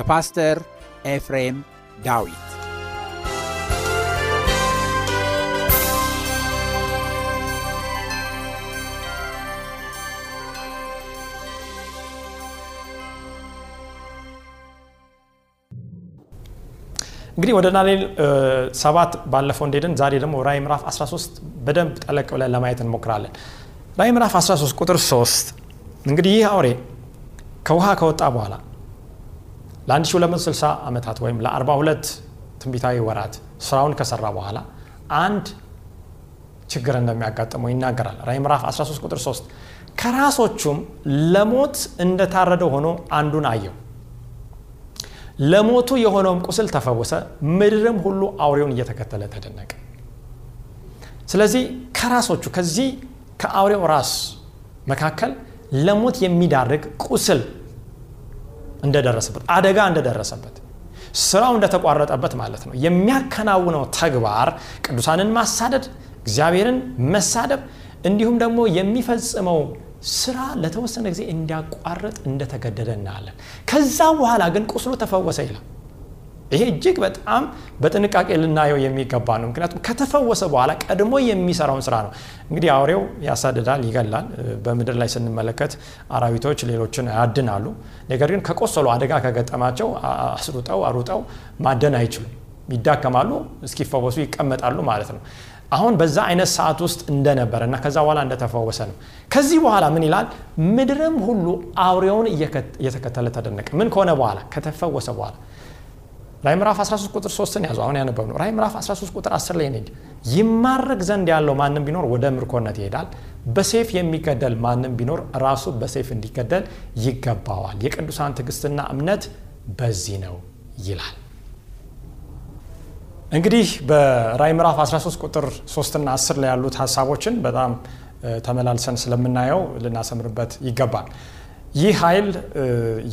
በፓስተር ኤፍሬም ዳዊት እንግዲህ ወደ ዳንኤል ሰባት ባለፈው እንደሄድን ዛሬ ደግሞ ራእይ ምዕራፍ 13 በደንብ ጠለቅ ብለን ለማየት እንሞክራለን። ራእይ ምዕራፍ 13 ቁጥር 3 እንግዲህ ይህ አውሬ ከውሃ ከወጣ በኋላ ለ1260 ዓመታት ወይም ለ42 ትንቢታዊ ወራት ስራውን ከሰራ በኋላ አንድ ችግር እንደሚያጋጥመው ይናገራል። ራዕይ ምዕራፍ 13 ቁጥር 3 ከራሶቹም ለሞት እንደታረደ ሆኖ አንዱን አየው። ለሞቱ የሆነውም ቁስል ተፈወሰ፣ ምድርም ሁሉ አውሬውን እየተከተለ ተደነቀ። ስለዚህ ከራሶቹ ከዚህ ከአውሬው ራስ መካከል ለሞት የሚዳርግ ቁስል እንደደረሰበት አደጋ እንደደረሰበት ስራው እንደተቋረጠበት ማለት ነው። የሚያከናውነው ተግባር ቅዱሳንን ማሳደድ፣ እግዚአብሔርን መሳደብ እንዲሁም ደግሞ የሚፈጽመው ስራ ለተወሰነ ጊዜ እንዲያቋርጥ እንደተገደደ እናያለን። ከዛ በኋላ ግን ቁስሉ ተፈወሰ ይላል። ይሄ እጅግ በጣም በጥንቃቄ ልናየው የሚገባ ነው። ምክንያቱም ከተፈወሰ በኋላ ቀድሞ የሚሰራውን ስራ ነው። እንግዲህ አውሬው ያሳድዳል፣ ይገላል። በምድር ላይ ስንመለከት አራዊቶች ሌሎችን ያድናሉ። ነገር ግን ከቆሰሉ አደጋ ከገጠማቸው አስሩጠው አሩጠው ማደን አይችሉም፣ ይዳከማሉ፣ እስኪፈወሱ ይቀመጣሉ ማለት ነው። አሁን በዛ አይነት ሰዓት ውስጥ እንደነበረ እና ከዛ በኋላ እንደተፈወሰ ነው። ከዚህ በኋላ ምን ይላል? ምድርም ሁሉ አውሬውን እየተከተለ ተደነቀ። ምን ከሆነ በኋላ? ከተፈወሰ በኋላ ራይ ምዕራፍ 13 ቁጥር 3ን ያዙ። አሁን ያነበብ ነው። ራይ ምዕራፍ 13 ቁጥር 10 ላይ ሄድ ይማረክ ዘንድ ያለው ማንም ቢኖር ወደ ምርኮነት ይሄዳል። በሴፍ የሚገደል ማንም ቢኖር ራሱ በሴፍ እንዲገደል ይገባዋል። የቅዱሳን ትዕግስትና እምነት በዚህ ነው ይላል። እንግዲህ በራይ ምዕራፍ 13 ቁጥር 3 እና 10 ላይ ያሉት ሀሳቦችን በጣም ተመላልሰን ስለምናየው ልናሰምርበት ይገባል። ይህ ኃይል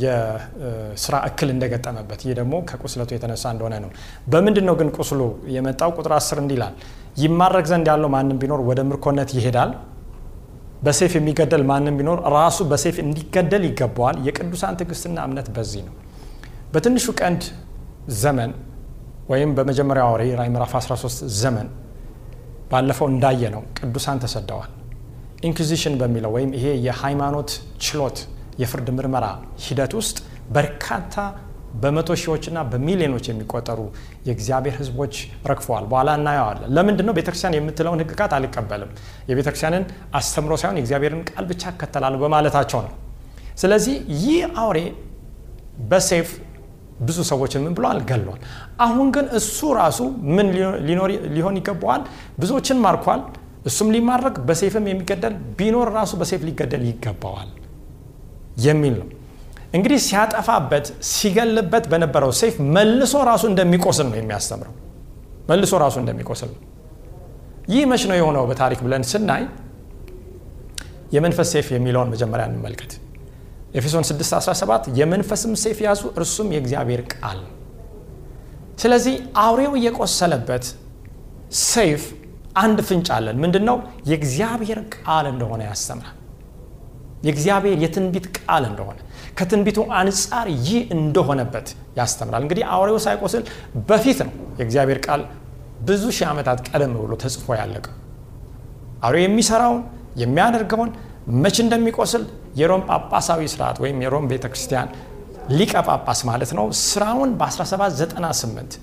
የስራ እክል እንደገጠመበት ይህ ደግሞ ከቁስለቱ የተነሳ እንደሆነ ነው። በምንድን ነው ግን ቁስሉ የመጣው? ቁጥር 10 እንዲህ ይላል፣ ዘንድ ያለው ማንም ቢኖር ወደ ምርኮነት ይሄዳል። በሴፍ የሚገደል ማንም ቢኖር ራሱ በሴፍ እንዲገደል ይገባዋል። የቅዱሳን ትዕግስትና እምነት በዚህ ነው። በትንሹ ቀንድ ዘመን ወይም በመጀመሪያው አውሬ ራዕይ ምዕራፍ 13 ዘመን ባለፈው እንዳየነው ቅዱሳን ተሰደዋል። inquisition በሚለው ወይም ይሄ የሃይማኖት ችሎት የፍርድ ምርመራ ሂደት ውስጥ በርካታ በመቶ ሺዎችና በሚሊዮኖች የሚቆጠሩ የእግዚአብሔር ሕዝቦች ረግፈዋል። በኋላ እናየዋለን። ለምንድን ነው ቤተክርስቲያን የምትለውን ሕግጋት አልቀበልም፣ የቤተክርስቲያንን አስተምህሮ ሳይሆን የእግዚአብሔርን ቃል ብቻ እከተላለሁ በማለታቸው ነው። ስለዚህ ይህ አውሬ በሰይፍ ብዙ ሰዎችን ምን ብሏል? ገሏል። አሁን ግን እሱ ራሱ ምን ሊሆን ይገባዋል? ብዙዎችን ማርኳል። እሱም ሊማረክ በሰይፍም የሚገደል ቢኖር ራሱ በሰይፍ ሊገደል ይገባዋል የሚል ነው። እንግዲህ ሲያጠፋበት ሲገልበት በነበረው ሰይፍ መልሶ ራሱ እንደሚቆስል ነው የሚያስተምረው። መልሶ ራሱ እንደሚቆስል ነው። ይህ መች ነው የሆነው በታሪክ ብለን ስናይ የመንፈስ ሰይፍ የሚለውን መጀመሪያ እንመልከት። ኤፌሶን 6:17 የመንፈስም ሰይፍ ያዙ እርሱም የእግዚአብሔር ቃል ስለዚህ አውሬው የቆሰለበት ሰይፍ አንድ ፍንጭ አለን። ምንድን ነው? የእግዚአብሔር ቃል እንደሆነ ያስተምራል። የእግዚአብሔር የትንቢት ቃል እንደሆነ ከትንቢቱ አንጻር ይህ እንደሆነበት ያስተምራል። እንግዲህ አውሬው ሳይቆስል በፊት ነው የእግዚአብሔር ቃል ብዙ ሺህ ዓመታት ቀደም ብሎ ተጽፎ ያለቀው። አውሬው የሚሰራውን የሚያደርገውን መቼ እንደሚቆስል የሮም ጳጳሳዊ ስርዓት ወይም የሮም ቤተ ክርስቲያን ሊቀ ጳጳስ ማለት ነው ስራውን በ1798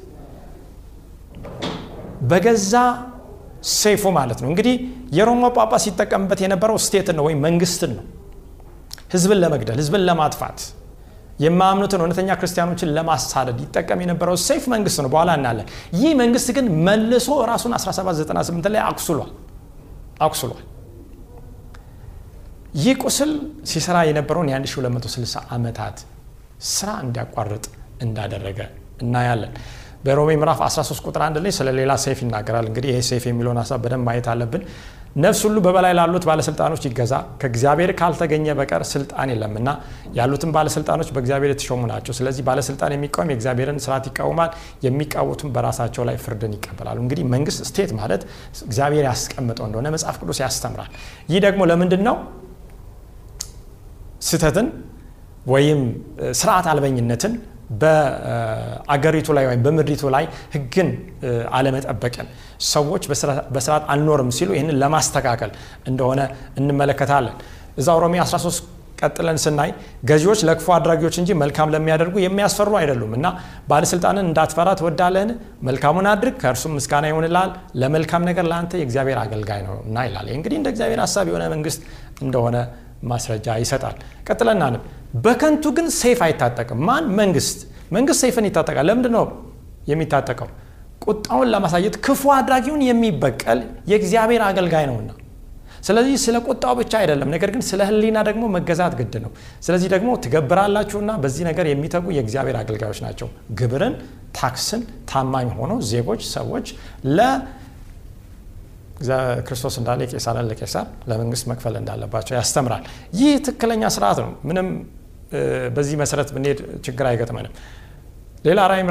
በገዛ ሰይፉ ማለት ነው። እንግዲህ የሮማ ጳጳስ ሲጠቀምበት የነበረው ስቴትን ነው ወይም መንግስትን ነው። ህዝብን ለመግደል፣ ህዝብን ለማጥፋት፣ የማያምኑትን እውነተኛ ክርስቲያኖችን ለማሳደድ ይጠቀም የነበረው ሰይፍ መንግስት ነው። በኋላ እናያለን። ይህ መንግስት ግን መልሶ ራሱን 1798 ላይ አቁስሏል አቁስሏል። ይህ ቁስል ሲሰራ የነበረውን የ1260 ዓመታት ስራ እንዲያቋርጥ እንዳደረገ እናያለን። በሮሜ ምዕራፍ 13 ቁጥር 1 ላይ ስለ ሌላ ሰይፍ ይናገራል። እንግዲህ ይህ ሰይፍ የሚለውን ሀሳብ በደንብ ማየት አለብን። ነፍስ ሁሉ በበላይ ላሉት ባለስልጣኖች ይገዛ፣ ከእግዚአብሔር ካልተገኘ በቀር ስልጣን የለምና ያሉትም ባለስልጣኖች በእግዚአብሔር የተሾሙ ናቸው። ስለዚህ ባለስልጣን የሚቃወም የእግዚአብሔርን ስርዓት ይቃወማል፣ የሚቃወቱም በራሳቸው ላይ ፍርድን ይቀበላሉ። እንግዲህ መንግስት ስቴት ማለት እግዚአብሔር ያስቀምጠው እንደሆነ መጽሐፍ ቅዱስ ያስተምራል። ይህ ደግሞ ለምንድን ነው ስህተትን ወይም ስርዓት አልበኝነትን በአገሪቱ ላይ ወይም በምድሪቱ ላይ ህግን አለመጠበቅን ሰዎች በስርዓት አልኖርም ሲሉ ይህንን ለማስተካከል እንደሆነ እንመለከታለን። እዛው ሮሜ 13 ቀጥለን ስናይ ገዢዎች ለክፉ አድራጊዎች እንጂ መልካም ለሚያደርጉ የሚያስፈሩ አይደሉም እና ባለስልጣንን እንዳትፈራ ትወዳለህን? መልካሙን አድርግ፣ ከእርሱም ምስጋና ይሆንልሃል። ለመልካም ነገር ለአንተ የእግዚአብሔር አገልጋይ ነው እና ይላል። እንግዲህ እንደ እግዚአብሔር ሀሳብ የሆነ መንግስት እንደሆነ ማስረጃ ይሰጣል። ቀጥለናንም በከንቱ ግን ሰይፍ አይታጠቅም። ማን? መንግስት። መንግስት ሰይፍን ይታጠቃል። ለምንድን ነው የሚታጠቀው? ቁጣውን ለማሳየት ክፉ አድራጊውን የሚበቀል የእግዚአብሔር አገልጋይ ነውና። ስለዚህ ስለ ቁጣው ብቻ አይደለም፣ ነገር ግን ስለ ሕሊና ደግሞ መገዛት ግድ ነው። ስለዚህ ደግሞ ትገብራላችሁና በዚህ ነገር የሚተጉ የእግዚአብሔር አገልጋዮች ናቸው። ግብርን፣ ታክስን ታማኝ ሆነው ዜጎች ሰዎች ክርስቶስ እንዳለ ቄሳርን ለቄሳር ለመንግስት መክፈል እንዳለባቸው ያስተምራል። ይህ ትክክለኛ ስርዓት ነው። ምንም በዚህ መሰረት ብንሄድ ችግር አይገጥመንም። ሌላ ራዕይ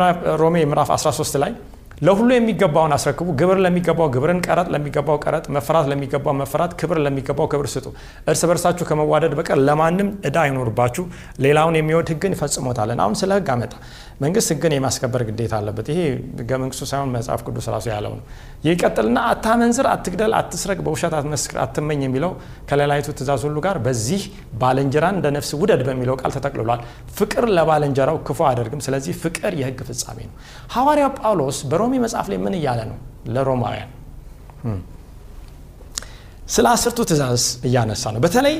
ሮሜ ምዕራፍ 13 ላይ ለሁሉ የሚገባውን አስረክቡ፣ ግብር ለሚገባው ግብርን፣ ቀረጥ ለሚገባው ቀረጥ፣ መፈራት ለሚገባው መፈራት፣ ክብር ለሚገባው ክብር ስጡ። እርስ በርሳችሁ ከመዋደድ በቀር ለማንም ዕዳ አይኖርባችሁ፣ ሌላውን የሚወድ ሕግን ይፈጽሞታለን። አሁን ስለ ሕግ አመጣ። መንግስት ሕግን የማስከበር ግዴታ አለበት። ይሄ ሕገ መንግስቱ ሳይሆን መጽሐፍ ቅዱስ ራሱ ያለው ነው። ይቀጥልና አታመንዝር፣ አትግደል፣ አትስረቅ፣ በውሸት አትመስክር፣ አትመኝ የሚለው ከሌላይቱ ትእዛዝ ሁሉ ጋር በዚህ ባልንጀራን እንደ ነፍስ ውደድ በሚለው ቃል ተጠቅልሏል። ፍቅር ለባልንጀራው ክፉ አያደርግም። ስለዚህ ፍቅር የሕግ ፍጻሜ ነው። ሐዋርያው ጳውሎስ በሮሜ መጽሐፍ ላይ ምን እያለ ነው? ለሮማውያን ስለ አስርቱ ትእዛዝ እያነሳ ነው። በተለይ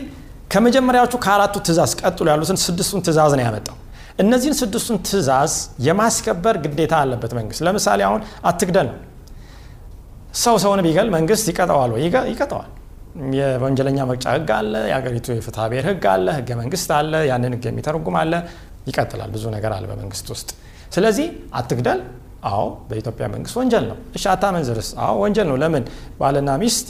ከመጀመሪያዎቹ ከአራቱ ትእዛዝ ቀጥሎ ያሉትን ስድስቱን ትእዛዝ ነው ያመጣው። እነዚህን ስድስቱን ትእዛዝ የማስከበር ግዴታ አለበት መንግስት። ለምሳሌ አሁን አትግደል ነው። ሰው ሰውን ቢገል መንግስት ይቀጠዋል ወይ? ይቀጠዋል። የወንጀለኛ መቅጫ ህግ አለ። የሀገሪቱ የፍትሐ ብሔር ህግ አለ። ህገ መንግስት አለ። ያንን ህግ የሚተረጉም አለ። ይቀጥላል። ብዙ ነገር አለ በመንግስት ውስጥ። ስለዚህ አትግደል አዎ በኢትዮጵያ መንግስት ወንጀል ነው። እሺ አታመንዝርስ? አዎ ወንጀል ነው። ለምን ባልና ሚስት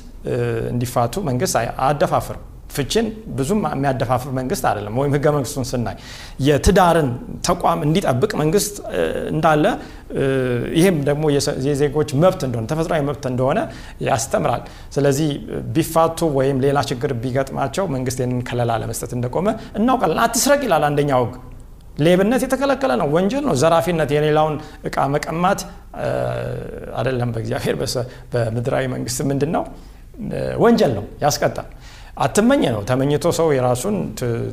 እንዲፋቱ መንግስት አያደፋፍርም። ፍችን ብዙም የሚያደፋፍር መንግስት አይደለም። ወይም ህገ መንግስቱን ስናይ የትዳርን ተቋም እንዲጠብቅ መንግስት እንዳለ ይህም ደግሞ የዜጎች መብት እንደሆነ ተፈጥሯዊ መብት እንደሆነ ያስተምራል። ስለዚህ ቢፋቱ ወይም ሌላ ችግር ቢገጥማቸው መንግስት ይህንን ከለላ ለመስጠት እንደቆመ እናውቃለን። አትስረቅ ይላል አንደኛው ህግ። ሌብነት የተከለከለ ነው፣ ወንጀል ነው። ዘራፊነት፣ የሌላውን እቃ መቀማት አይደለም። በእግዚአብሔር በምድራዊ መንግስት ምንድን ነው? ወንጀል ነው፣ ያስቀጣል። አትመኝ ነው። ተመኝቶ ሰው የራሱን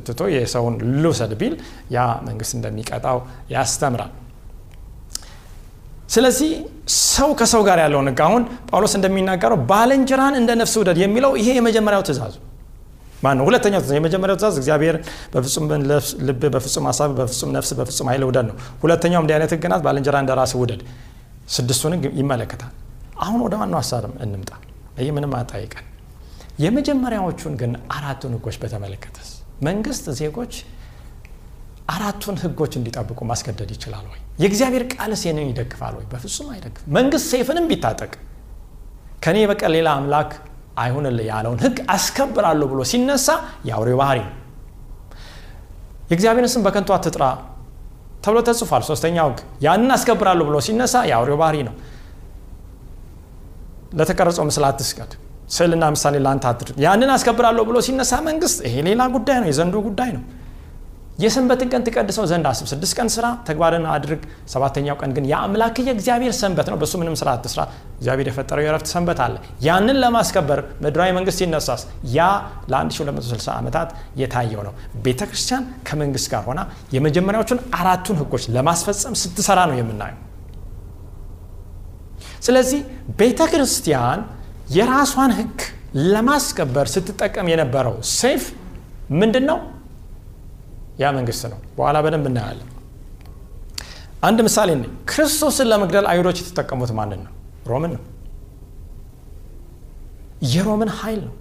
ትቶ የሰውን ልውሰድ ቢል ያ መንግስት እንደሚቀጣው ያስተምራል። ስለዚህ ሰው ከሰው ጋር ያለውን ህግ አሁን ጳውሎስ እንደሚናገረው ባልንጀራን እንደ ነፍስ ውደድ የሚለው ይሄ የመጀመሪያው ትእዛዙ ማን ነው? ሁለተኛው ትእዛዝ የመጀመሪያው ትእዛዝ እግዚአብሔር በፍጹም ልብ፣ በፍጹም ሀሳብ፣ በፍጹም ነፍስ፣ በፍጹም ኃይል ውደድ ነው። ሁለተኛው እንዲህ አይነት ህግ ናት፣ እንደ ራስህ ውደድ። ስድስቱን ይመለከታል። አሁን ወደ ዋናው ሀሳብ እንምጣ። ይህ ምንም አጠያይቀን የመጀመሪያዎቹን ግን አራቱን ህጎች በተመለከተስ መንግስት ዜጎች አራቱን ህጎች እንዲጠብቁ ማስገደድ ይችላል ወይ? የእግዚአብሔር ቃልስ ይህንን ይደግፋል ወይ? በፍጹም አይደግፍም። መንግስት ሰይፍንም ቢታጠቅ ከእኔ በቀር ሌላ አምላክ አይሁንልህ ያለውን ህግ አስከብራለሁ ብሎ ሲነሳ የአውሬው ባህሪ ነው የእግዚአብሔርን ስም በከንቱ አትጥራ ተብሎ ተጽፏል ሶስተኛው ህግ ያንን አስከብራለሁ ብሎ ሲነሳ የአውሬው ባህሪ ነው ለተቀረጸው ምስል አትስገድ ስዕልና ምሳሌ ለአንተ አትድርግ ያንን አስከብራለሁ ብሎ ሲነሳ መንግስት ይሄ ሌላ ጉዳይ ነው የዘንዶ ጉዳይ ነው። የሰንበትን ቀን ትቀድሰው ዘንድ አስብ። ስድስት ቀን ስራ ተግባርን አድርግ። ሰባተኛው ቀን ግን የአምላክ የእግዚአብሔር ሰንበት ነው። በእሱ ምንም ስራ አትስራ። እግዚአብሔር የፈጠረው የረፍት ሰንበት አለ። ያንን ለማስከበር ምድራዊ መንግስት ሲነሳስ ያ ለ1260 ዓመታት የታየው ነው። ቤተ ክርስቲያን ከመንግስት ጋር ሆና የመጀመሪያዎቹን አራቱን ህጎች ለማስፈጸም ስትሰራ ነው የምናየው። ስለዚህ ቤተ ክርስቲያን የራሷን ህግ ለማስከበር ስትጠቀም የነበረው ሴፍ ምንድን ነው ያ መንግስት ነው። በኋላ በደንብ እናያለን። አንድ ምሳሌ ነ ክርስቶስን ለመግደል አይሁዶች የተጠቀሙት ማንን ነው? ሮምን ነው። የሮምን ኃይል ነው።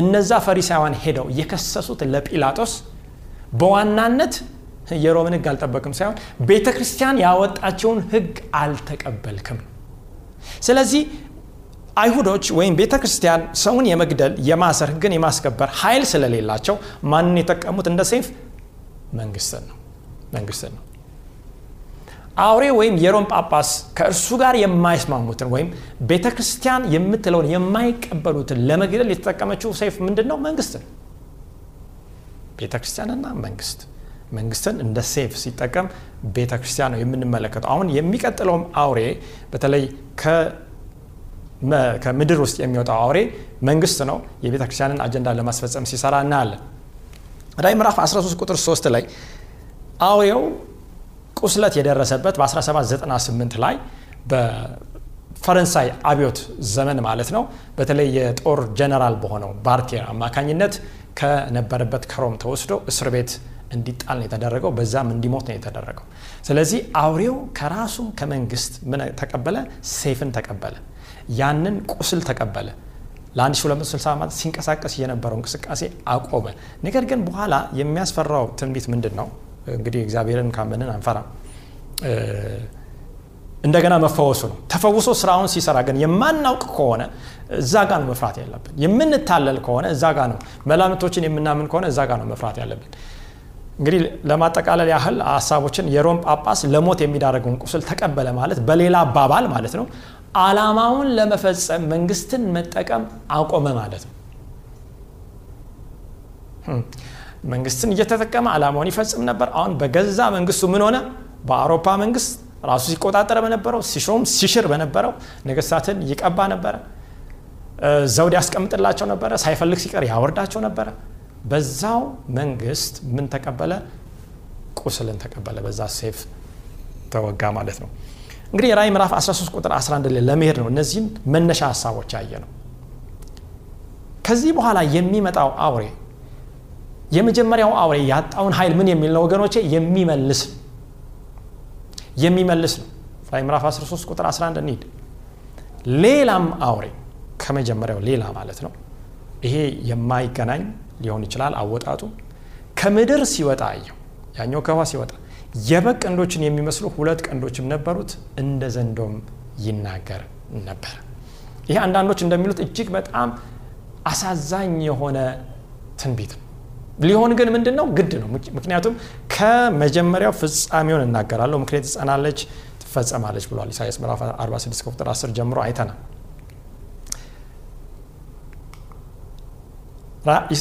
እነዛ ፈሪሳውያን ሄደው የከሰሱት ለጲላጦስ በዋናነት የሮምን ህግ አልጠበቅም ሳይሆን ቤተ ክርስቲያን ያወጣቸውን ህግ አልተቀበልክም። ስለዚህ አይሁዶች ወይም ቤተ ክርስቲያን ሰውን የመግደል የማሰር ህግን የማስከበር ኃይል ስለሌላቸው ማንን የጠቀሙት እንደ ሴፍ መንግስትን ነው። መንግስትን አውሬ ወይም የሮም ጳጳስ ከእርሱ ጋር የማይስማሙትን ወይም ቤተ ክርስቲያን የምትለውን የማይቀበሉትን ለመግደል የተጠቀመችው ሰይፍ ምንድን ነው መንግስት ነው። ቤተ ክርስቲያንና መንግስት። መንግስትን እንደ ሴፍ ሲጠቀም ቤተ ክርስቲያን ነው የምንመለከተው። አሁን የሚቀጥለውም አውሬ በተለይ ከምድር ውስጥ የሚወጣው አውሬ መንግስት ነው። የቤተ ክርስቲያንን አጀንዳ ለማስፈጸም ሲሰራ እናያለን። ራይ ምዕራፍ 13 ቁጥር 3 ላይ አውሬው ቁስለት የደረሰበት በ1798 ላይ በፈረንሳይ አብዮት ዘመን ማለት ነው። በተለይ የጦር ጀነራል በሆነው ባርቴር አማካኝነት ከነበረበት ከሮም ተወስዶ እስር ቤት እንዲጣል ነው የተደረገው። በዛም እንዲሞት ነው የተደረገው። ስለዚህ አውሬው ከራሱ ከመንግስት ተቀበለ ሴፍን ተቀበለ ያንን ቁስል ተቀበለ። ለ1260 ዓመት ሲንቀሳቀስ የነበረው እንቅስቃሴ አቆመ። ነገር ግን በኋላ የሚያስፈራው ትንቢት ምንድን ነው እንግዲህ እግዚአብሔርን ካመንን አንፈራም። እንደገና መፈወሱ ነው። ተፈውሶ ስራውን ሲሰራ ግን የማናውቅ ከሆነ እዛ ጋ ነው መፍራት ያለብን። የምንታለል ከሆነ እዛ ጋ ነው። መላምቶችን የምናምን ከሆነ እዛ ጋ ነው መፍራት ያለብን። እንግዲህ ለማጠቃለል ያህል ሀሳቦችን የሮም ጳጳስ ለሞት የሚዳረገውን ቁስል ተቀበለ ማለት በሌላ አባባል ማለት ነው አላማውን ለመፈጸም መንግስትን መጠቀም አቆመ ማለት ነው። መንግስትን እየተጠቀመ አላማውን ይፈጽም ነበር። አሁን በገዛ መንግስቱ ምን ሆነ? በአውሮፓ መንግስት ራሱ ሲቆጣጠር በነበረው ሲሾም ሲሽር በነበረው ነገስታትን ይቀባ ነበረ። ዘውድ ያስቀምጥላቸው ነበረ ሳይፈልግ ሲቀር ያወርዳቸው ነበረ። በዛው መንግስት ምን ተቀበለ? ቁስልን ተቀበለ። በዛ ሴፍ ተወጋ ማለት ነው እንግዲህ የራይ ምዕራፍ 13 ቁጥር 11 ላይ ለመሄድ ነው እነዚህን መነሻ ሀሳቦች ያየ ነው ከዚህ በኋላ የሚመጣው አውሬ የመጀመሪያው አውሬ ያጣውን ኃይል ምን የሚል ነው ወገኖቼ? የሚመልስ የሚመልስ ነው። ራይ ምዕራፍ 13 ቁጥር 11 እንሂድ። ሌላም አውሬ ከመጀመሪያው ሌላ ማለት ነው። ይሄ የማይገናኝ ሊሆን ይችላል አወጣጡ። ከምድር ሲወጣ አየው ያኛው ከውሃ ሲወጣ የበግ ቀንዶችን የሚመስሉ ሁለት ቀንዶችም ነበሩት። እንደ ዘንዶም ይናገር ነበር። ይሄ አንዳንዶች እንደሚሉት እጅግ በጣም አሳዛኝ የሆነ ትንቢት ነው። ሊሆን ግን ምንድን ነው ግድ ነው። ምክንያቱም ከመጀመሪያው ፍጻሜውን እናገራለሁ። ምክንያት ትጸናለች ትፈጸማለች ብሏል። ኢሳያስ ምዕራፍ 46 ቁጥር 10 ጀምሮ አይተናል።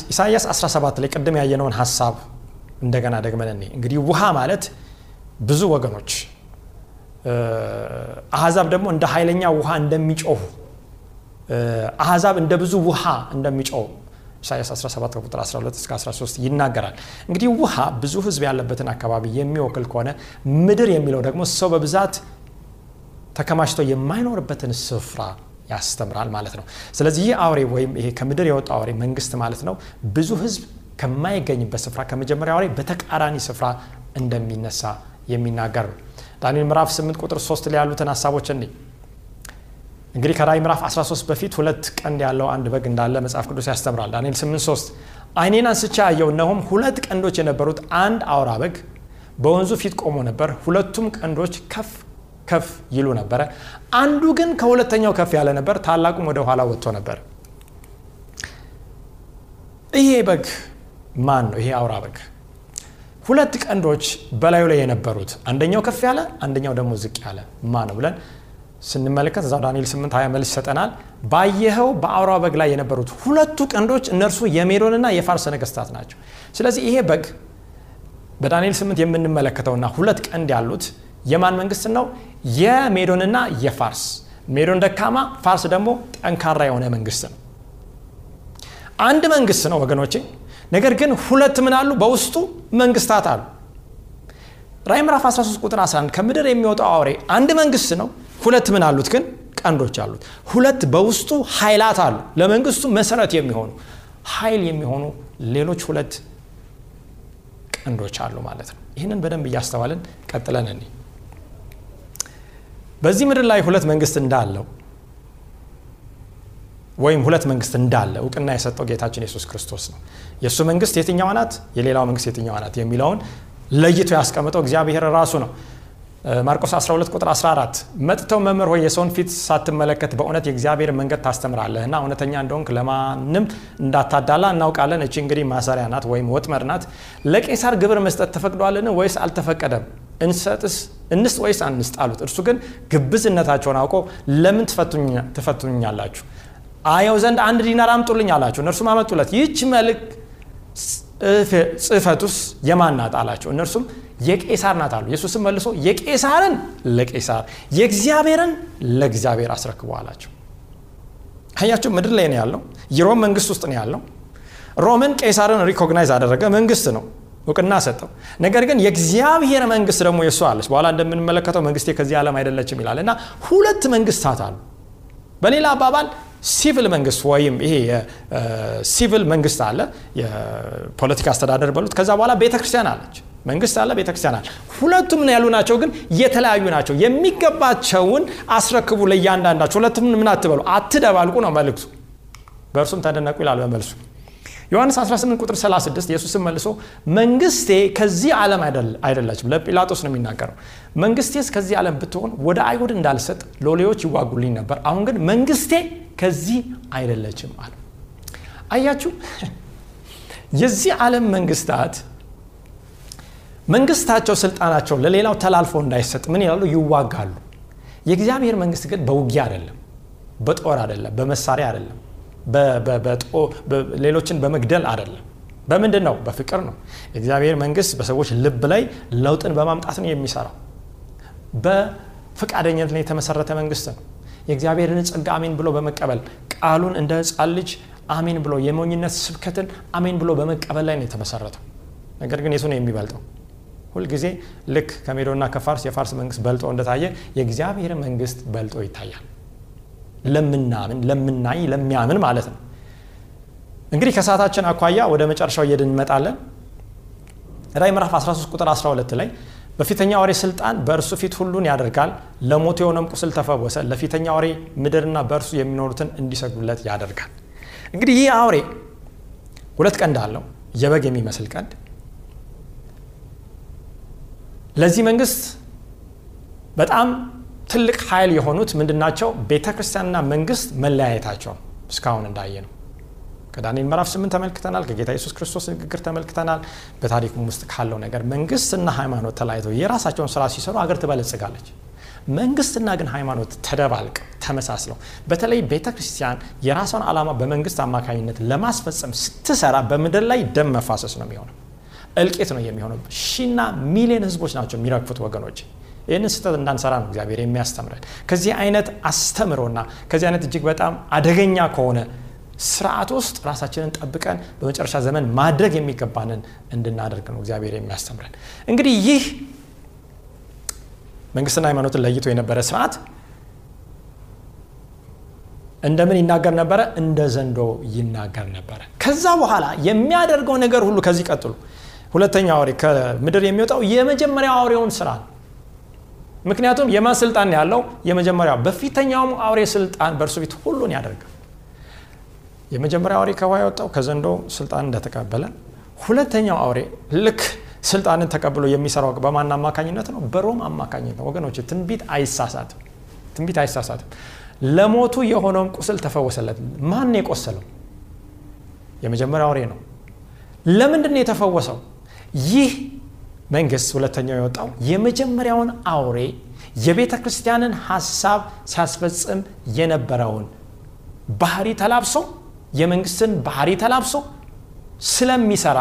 ኢሳያስ 17 ላይ ቅድም ያየነውን ሀሳብ እንደገና ደግመን እኔ እንግዲህ ውሃ ማለት ብዙ ወገኖች አህዛብ ደግሞ እንደ ኃይለኛ ውሃ እንደሚጮሁ አህዛብ እንደ ብዙ ውሃ እንደሚጮሁ ኢሳያስ 17 ቁጥር 12 እስከ 13 ይናገራል። እንግዲህ ውሃ ብዙ ህዝብ ያለበትን አካባቢ የሚወክል ከሆነ ምድር የሚለው ደግሞ ሰው በብዛት ተከማችቶ የማይኖርበትን ስፍራ ያስተምራል ማለት ነው። ስለዚህ ይህ አውሬ ወይም ይሄ ከምድር የወጣ አውሬ መንግስት ማለት ነው ብዙ ህዝብ ከማይገኝበት ስፍራ ከመጀመሪያ አውሬ በተቃራኒ ስፍራ እንደሚነሳ የሚናገር ነው ዳንኤል ምዕራፍ 8 ቁጥር 3 ላይ ያሉትን ሀሳቦች እንዲህ እንግዲህ ከራይ ምዕራፍ 13 በፊት ሁለት ቀንድ ያለው አንድ በግ እንዳለ መጽሐፍ ቅዱስ ያስተምራል ዳንኤል 8 3 አይኔን አንስቻ ያየው እነሆም ሁለት ቀንዶች የነበሩት አንድ አውራ በግ በወንዙ ፊት ቆሞ ነበር ሁለቱም ቀንዶች ከፍ ከፍ ይሉ ነበረ። አንዱ ግን ከሁለተኛው ከፍ ያለ ነበር፣ ታላቁም ወደ ኋላ ወጥቶ ነበር። ይሄ በግ ማን ነው? ይሄ አውራ በግ ሁለት ቀንዶች በላዩ ላይ የነበሩት አንደኛው ከፍ ያለ አንደኛው ደግሞ ዝቅ ያለ ማን ነው ብለን ስንመለከት እዛው ዳንኤል 8 20 መልስ ይሰጠናል። ባየኸው በአውራው በግ ላይ የነበሩት ሁለቱ ቀንዶች እነርሱ የሜዶንና የፋርስ ነገስታት ናቸው። ስለዚህ ይሄ በግ በዳንኤል 8 የምንመለከተውና ሁለት ቀንድ ያሉት የማን መንግስት ነው? የሜዶንና የፋርስ። ሜዶን ደካማ፣ ፋርስ ደግሞ ጠንካራ የሆነ መንግስት ነው። አንድ መንግስት ነው ወገኖቼ። ነገር ግን ሁለት ምን አሉ? በውስጡ መንግስታት አሉ። ራዕይ ምዕራፍ 13 ቁጥር 11 ከምድር የሚወጣው አውሬ አንድ መንግስት ነው። ሁለት ምን አሉት ግን ቀንዶች አሉት። ሁለት በውስጡ ኃይላት አሉ። ለመንግስቱ መሰረት የሚሆኑ ኃይል የሚሆኑ ሌሎች ሁለት ቀንዶች አሉ ማለት ነው። ይህንን በደንብ እያስተዋልን ቀጥለን እኔ በዚህ ምድር ላይ ሁለት መንግስት እንዳለው ወይም ሁለት መንግስት እንዳለ እውቅና የሰጠው ጌታችን ኢየሱስ ክርስቶስ ነው። የእሱ መንግስት የትኛዋ ናት፣ የሌላው መንግስት የትኛዋ ናት የሚለውን ለይቶ ያስቀምጠው እግዚአብሔር ራሱ ነው። ማርቆስ 12 ቁጥር 14 መጥተው መምህር ሆይ የሰውን ፊት ሳትመለከት በእውነት የእግዚአብሔር መንገድ ታስተምራለህ እና እውነተኛ እንደሆንክ ለማንም እንዳታዳላ እናውቃለን። እቺ እንግዲህ ማሰሪያ ናት ወይም ወጥመድ ናት። ለቄሳር ግብር መስጠት ተፈቅዷልን ወይስ አልተፈቀደም? እንሰጥስ እንስጥ ወይስ አንስጥ አሉት። እርሱ ግን ግብዝነታቸውን አውቆ ለምን ትፈትኑኛላችሁ? አየው ዘንድ አንድ ዲናር አምጡልኝ አላቸው። እነርሱም አመጡለት። ይህች መልክ ጽሕፈቱስ የማን ናት አላቸው። እነርሱም የቄሳር ናት አሉ። ኢየሱስም መልሶ የቄሳርን ለቄሳር የእግዚአብሔርን ለእግዚአብሔር አስረክቡ አላቸው። አያቸው ምድር ላይ ነው ያለው። የሮም መንግስት ውስጥ ነው ያለው። ሮምን ቄሳርን recognize አደረገ፣ መንግስት ነው እውቅና ሰጠው። ነገር ግን የእግዚአብሔር መንግስት ደግሞ የእሱ አለች። በኋላ እንደምንመለከተው መንግስቴ ከዚህ ዓለም አይደለችም ይላል እና ሁለት መንግስታት አሉ። በሌላ አባባል ሲቪል መንግስት ወይም ይሄ ሲቪል መንግስት አለ፣ የፖለቲካ አስተዳደር በሉት። ከዛ በኋላ ቤተክርስቲያን አለች። መንግስት አለ፣ ቤተክርስቲያን አለ። ሁለቱም ያሉ ናቸው፣ ግን የተለያዩ ናቸው። የሚገባቸውን አስረክቡ ለእያንዳንዳቸው። ሁለቱም ምን አትበሉ፣ አትደባልቁ ነው መልእክቱ። በእርሱም ተደነቁ ይላል በመልሱ ዮሐንስ 18 ቁጥር 36 ኢየሱስም መልሶ መንግስቴ ከዚህ ዓለም አይደለችም። ለጲላጦስ ነው የሚናገረው። መንግስቴስ ከዚህ ዓለም ብትሆን ወደ አይሁድ እንዳልሰጥ ሎሌዎች ይዋጉልኝ ነበር። አሁን ግን መንግስቴ ከዚህ አይደለችም አለ። አያችሁ፣ የዚህ ዓለም መንግስታት መንግስታቸው፣ ስልጣናቸው ለሌላው ተላልፎ እንዳይሰጥ ምን ይላሉ? ይዋጋሉ። የእግዚአብሔር መንግስት ግን በውጊያ አይደለም፣ በጦር አይደለም፣ በመሳሪያ አይደለም ሌሎችን በመግደል አይደለም። በምንድን ነው? በፍቅር ነው። የእግዚአብሔር መንግስት በሰዎች ልብ ላይ ለውጥን በማምጣት ነው የሚሰራው። በፈቃደኝነት ላይ የተመሰረተ መንግስት ነው። የእግዚአብሔርን ጸጋ አሜን ብሎ በመቀበል ቃሉን እንደ ህፃን ልጅ አሜን ብሎ የሞኝነት ስብከትን አሜን ብሎ በመቀበል ላይ ነው የተመሰረተው። ነገር ግን የቱ ነው የሚበልጠው? ሁልጊዜ ልክ ከሜዶና ከፋርስ የፋርስ መንግስት በልጦ እንደታየ የእግዚአብሔር መንግስት በልጦ ይታያል። ለምናምን ለምናይ ለሚያምን ማለት ነው። እንግዲህ ከሰዓታችን አኳያ ወደ መጨረሻው እየድን እንመጣለን። ራዕይ ምዕራፍ 13 ቁጥር 12 ላይ በፊተኛ አውሬ ስልጣን በእርሱ ፊት ሁሉን ያደርጋል፣ ለሞቱ የሆነም ቁስል ተፈወሰ፣ ለፊተኛ አውሬ ምድርና በእርሱ የሚኖሩትን እንዲሰግዱለት ያደርጋል። እንግዲህ ይህ አውሬ ሁለት ቀንድ አለው፣ የበግ የሚመስል ቀንድ። ለዚህ መንግስት በጣም ትልቅ ኃይል የሆኑት ምንድናቸው? ቤተ ክርስቲያንና መንግስት መለያየታቸው እስካሁን እንዳየ ነው። ከዳንኤል ምዕራፍ ስምንት ተመልክተናል። ከጌታ ኢየሱስ ክርስቶስ ንግግር ተመልክተናል። በታሪኩም ውስጥ ካለው ነገር መንግስትና ሃይማኖት ተለያይተው የራሳቸውን ስራ ሲሰሩ አገር ትበለጽጋለች። መንግስትና ግን ሃይማኖት ተደባልቅ ተመሳስለው በተለይ ቤተ ክርስቲያን የራሷን ዓላማ በመንግስት አማካኝነት ለማስፈጸም ስትሰራ በምድር ላይ ደም መፋሰስ ነው የሚሆነው፣ እልቂት ነው የሚሆነው። ሺና ሚሊዮን ህዝቦች ናቸው የሚረግፉት ወገኖች ይህንን ስህተት እንዳንሰራ ነው እግዚአብሔር የሚያስተምረን። ከዚህ አይነት አስተምሮና ከዚህ አይነት እጅግ በጣም አደገኛ ከሆነ ስርዓት ውስጥ ራሳችንን ጠብቀን በመጨረሻ ዘመን ማድረግ የሚገባንን እንድናደርግ ነው እግዚአብሔር የሚያስተምረን። እንግዲህ ይህ መንግስትና ሃይማኖትን ለይቶ የነበረ ስርዓት እንደምን ይናገር ነበረ? እንደ ዘንዶ ይናገር ነበረ። ከዛ በኋላ የሚያደርገው ነገር ሁሉ ከዚህ ቀጥሎ ሁለተኛ አውሬ ከምድር የሚወጣው የመጀመሪያው አውሬውን ስራ ነው። ምክንያቱም የማን ስልጣን ያለው? የመጀመሪያው በፊተኛውም አውሬ ስልጣን በእርሱ ፊት ሁሉን ያደርጋል። የመጀመሪያው አውሬ ከውሃ የወጣው ከዘንዶ ስልጣን እንደተቀበለ፣ ሁለተኛው አውሬ ልክ ስልጣንን ተቀብሎ የሚሰራው በማን አማካኝነት ነው? በሮም አማካኝነት ነው። ወገኖች ትንቢት አይሳሳትም። ትንቢት አይሳሳትም። ለሞቱ የሆነውን ቁስል ተፈወሰለት። ማን የቆሰለው? የመጀመሪያው አውሬ ነው። ለምንድን የተፈወሰው? ይህ መንግስት ሁለተኛው የወጣው የመጀመሪያውን አውሬ የቤተ ክርስቲያንን ሀሳብ ሲያስፈጽም የነበረውን ባህሪ ተላብሶ የመንግስትን ባህሪ ተላብሶ ስለሚሰራ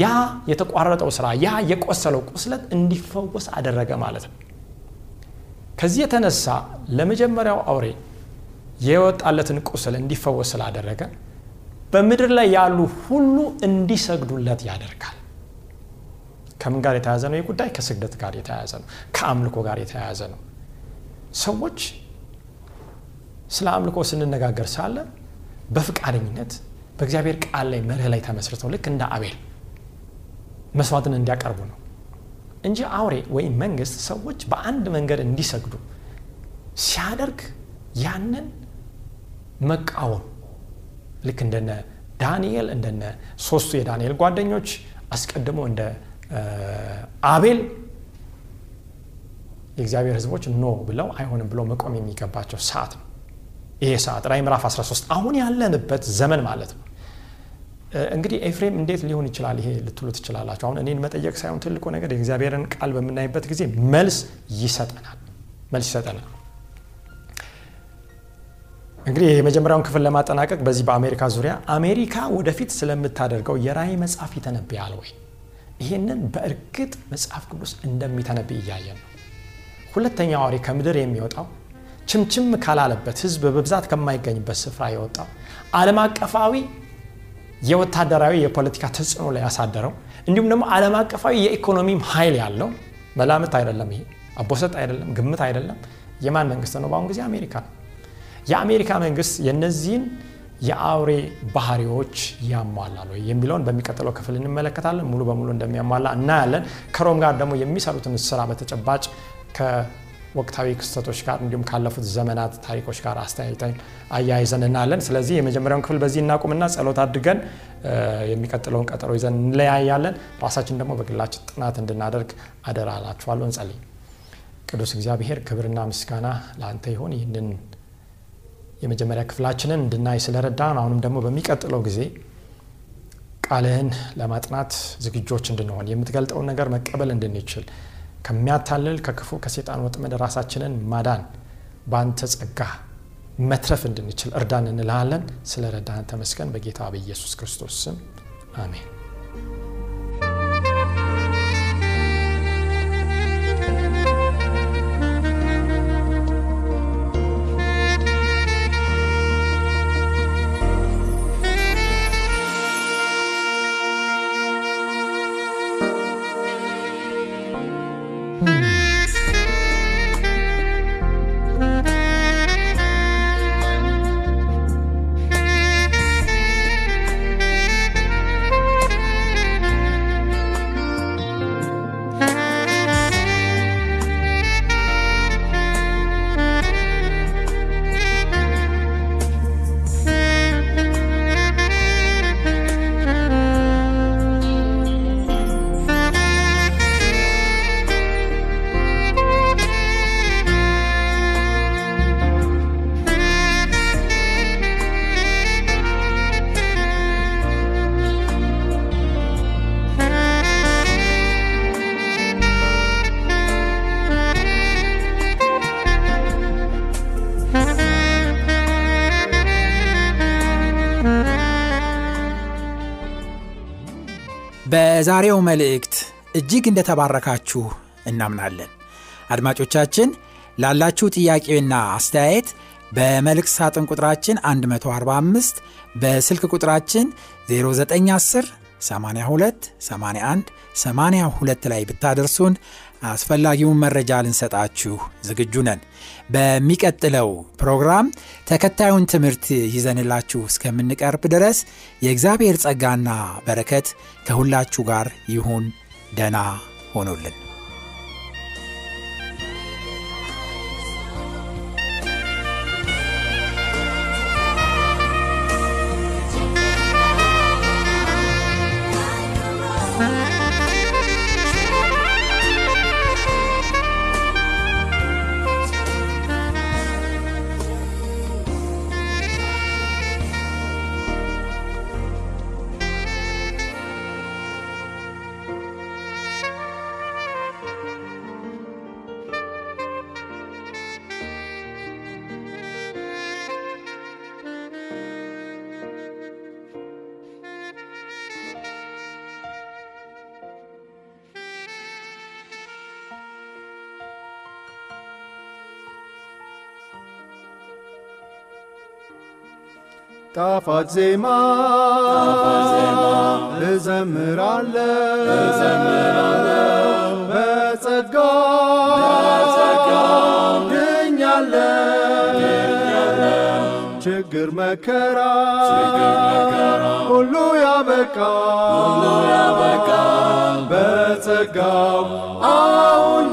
ያ የተቋረጠው ስራ ያ የቆሰለው ቁስለት እንዲፈወስ አደረገ ማለት ነው። ከዚህ የተነሳ ለመጀመሪያው አውሬ የወጣለትን ቁስል እንዲፈወስ ስላደረገ በምድር ላይ ያሉ ሁሉ እንዲሰግዱለት ያደርጋል። ከምን ጋር የተያያዘ ነው? ይህ ጉዳይ ከስግደት ጋር የተያያዘ ነው። ከአምልኮ ጋር የተያያዘ ነው። ሰዎች ስለ አምልኮ ስንነጋገር ሳለ በፍቃደኝነት በእግዚአብሔር ቃል ላይ መርህ ላይ ተመስርተው ልክ እንደ አቤል መስዋዕትን እንዲያቀርቡ ነው እንጂ አውሬ ወይም መንግስት ሰዎች በአንድ መንገድ እንዲሰግዱ ሲያደርግ ያንን መቃወም ልክ እንደነ ዳንኤል እንደነ ሶስቱ የዳንኤል ጓደኞች አስቀድሞ እንደ አቤል የእግዚአብሔር ሕዝቦች ኖ ብለው አይሆንም ብለው መቆም የሚገባቸው ሰዓት ነው። ይሄ ሰዓት ራዕይ ምዕራፍ 13 አሁን ያለንበት ዘመን ማለት ነው። እንግዲህ ኤፍሬም እንዴት ሊሆን ይችላል ይሄ ልትሉ ትችላላችሁ። አሁን እኔን መጠየቅ ሳይሆን ትልቁ ነገር የእግዚአብሔርን ቃል በምናይበት ጊዜ መልስ ይሰጠናል፣ መልስ ይሰጠናል። እንግዲህ የመጀመሪያውን ክፍል ለማጠናቀቅ በዚህ በአሜሪካ ዙሪያ አሜሪካ ወደፊት ስለምታደርገው የራዕይ መጽሐፍ ይተነብያል ወይ? ይህንን በእርግጥ መጽሐፍ ቅዱስ እንደሚተነብይ እያየን ነው። ሁለተኛው አውሬ ከምድር የሚወጣው ችምችም ካላለበት ህዝብ በብዛት ከማይገኝበት ስፍራ የወጣው ዓለም አቀፋዊ የወታደራዊ የፖለቲካ ተጽዕኖ ላይ ያሳደረው እንዲሁም ደግሞ ዓለም አቀፋዊ የኢኮኖሚም ኃይል ያለው መላምት አይደለም፣ ይሄ አቦሰጥ አይደለም፣ ግምት አይደለም። የማን መንግስት ነው? በአሁኑ ጊዜ አሜሪካ ነው። የአሜሪካ መንግስት የነዚህን የአውሬ ባህሪዎች ያሟላል ወይ የሚለውን በሚቀጥለው ክፍል እንመለከታለን። ሙሉ በሙሉ እንደሚያሟላ እናያለን። ከሮም ጋር ደግሞ የሚሰሩትን ስራ በተጨባጭ ከወቅታዊ ክስተቶች ጋር እንዲሁም ካለፉት ዘመናት ታሪኮች ጋር አስተያይተን አያይዘን እናያለን። ስለዚህ የመጀመሪያውን ክፍል በዚህ እናቁምና ጸሎት አድርገን የሚቀጥለውን ቀጠሮ ይዘን እንለያያለን። ራሳችን ደግሞ በግላችን ጥናት እንድናደርግ አደራ እንጸልይ። ቅዱስ እግዚአብሔር ክብርና ምስጋና ለአንተ ይሆን ይህንን የመጀመሪያ ክፍላችንን እንድናይ ስለረዳን አሁንም ደግሞ በሚቀጥለው ጊዜ ቃልህን ለማጥናት ዝግጆች እንድንሆን የምትገልጠውን ነገር መቀበል እንድንችል ከሚያታልል ከክፉ ከሴጣን ወጥመድ ራሳችንን ማዳን በአንተ ጸጋ መትረፍ እንድንችል እርዳን እንልሃለን። ስለ ረዳን ተመስገን። በጌታ በኢየሱስ ክርስቶስ ስም አሜን። በዛሬው መልእክት እጅግ እንደተባረካችሁ እናምናለን። አድማጮቻችን ላላችሁ ጥያቄና አስተያየት በመልእክት ሳጥን ቁጥራችን 145 በስልክ ቁጥራችን 0910 82 81 82 ላይ ብታደርሱን አስፈላጊውን መረጃ ልንሰጣችሁ ዝግጁ ነን። በሚቀጥለው ፕሮግራም ተከታዩን ትምህርት ይዘንላችሁ እስከምንቀርብ ድረስ የእግዚአብሔር ጸጋና በረከት ከሁላችሁ ጋር ይሁን። ደና ሆኖልን ጣፋጭ ዜማ እዘምራለሁ። በጸጋ ድኛለሁ። ችግር መከራ ሁሉ ያበቃ በጸጋው አሁን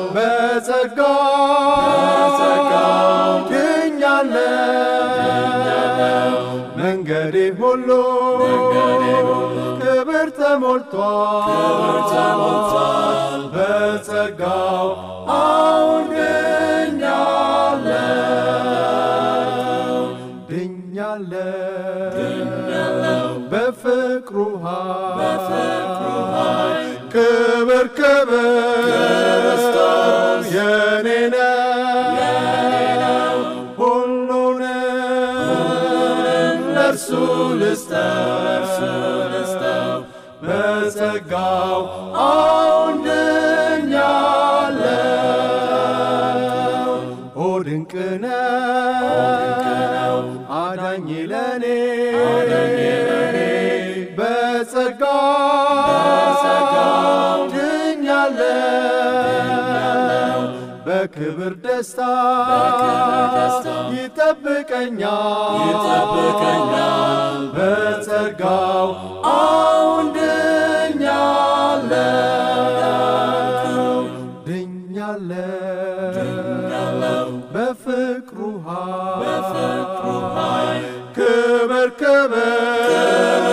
በጸጋው ድኛለሁ መንገዴ ሁሉ ክብር ተሞልቷል። በጸጋው አሁን ድኛለሁ ድኛለሁ በፍቅሩ ክብር ክብር ደስታ ይጠብቀኛል። በጸጋው አሁን ድኛለሁ። ድኛለሁ። በፍቅሩ ኃይል። ክብር ክብር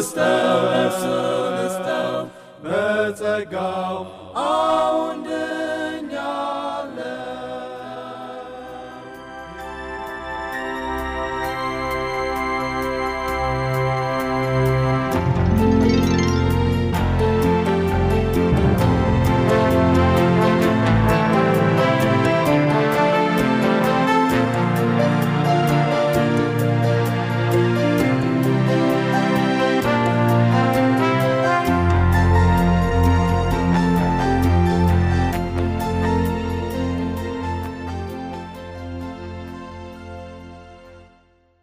cristão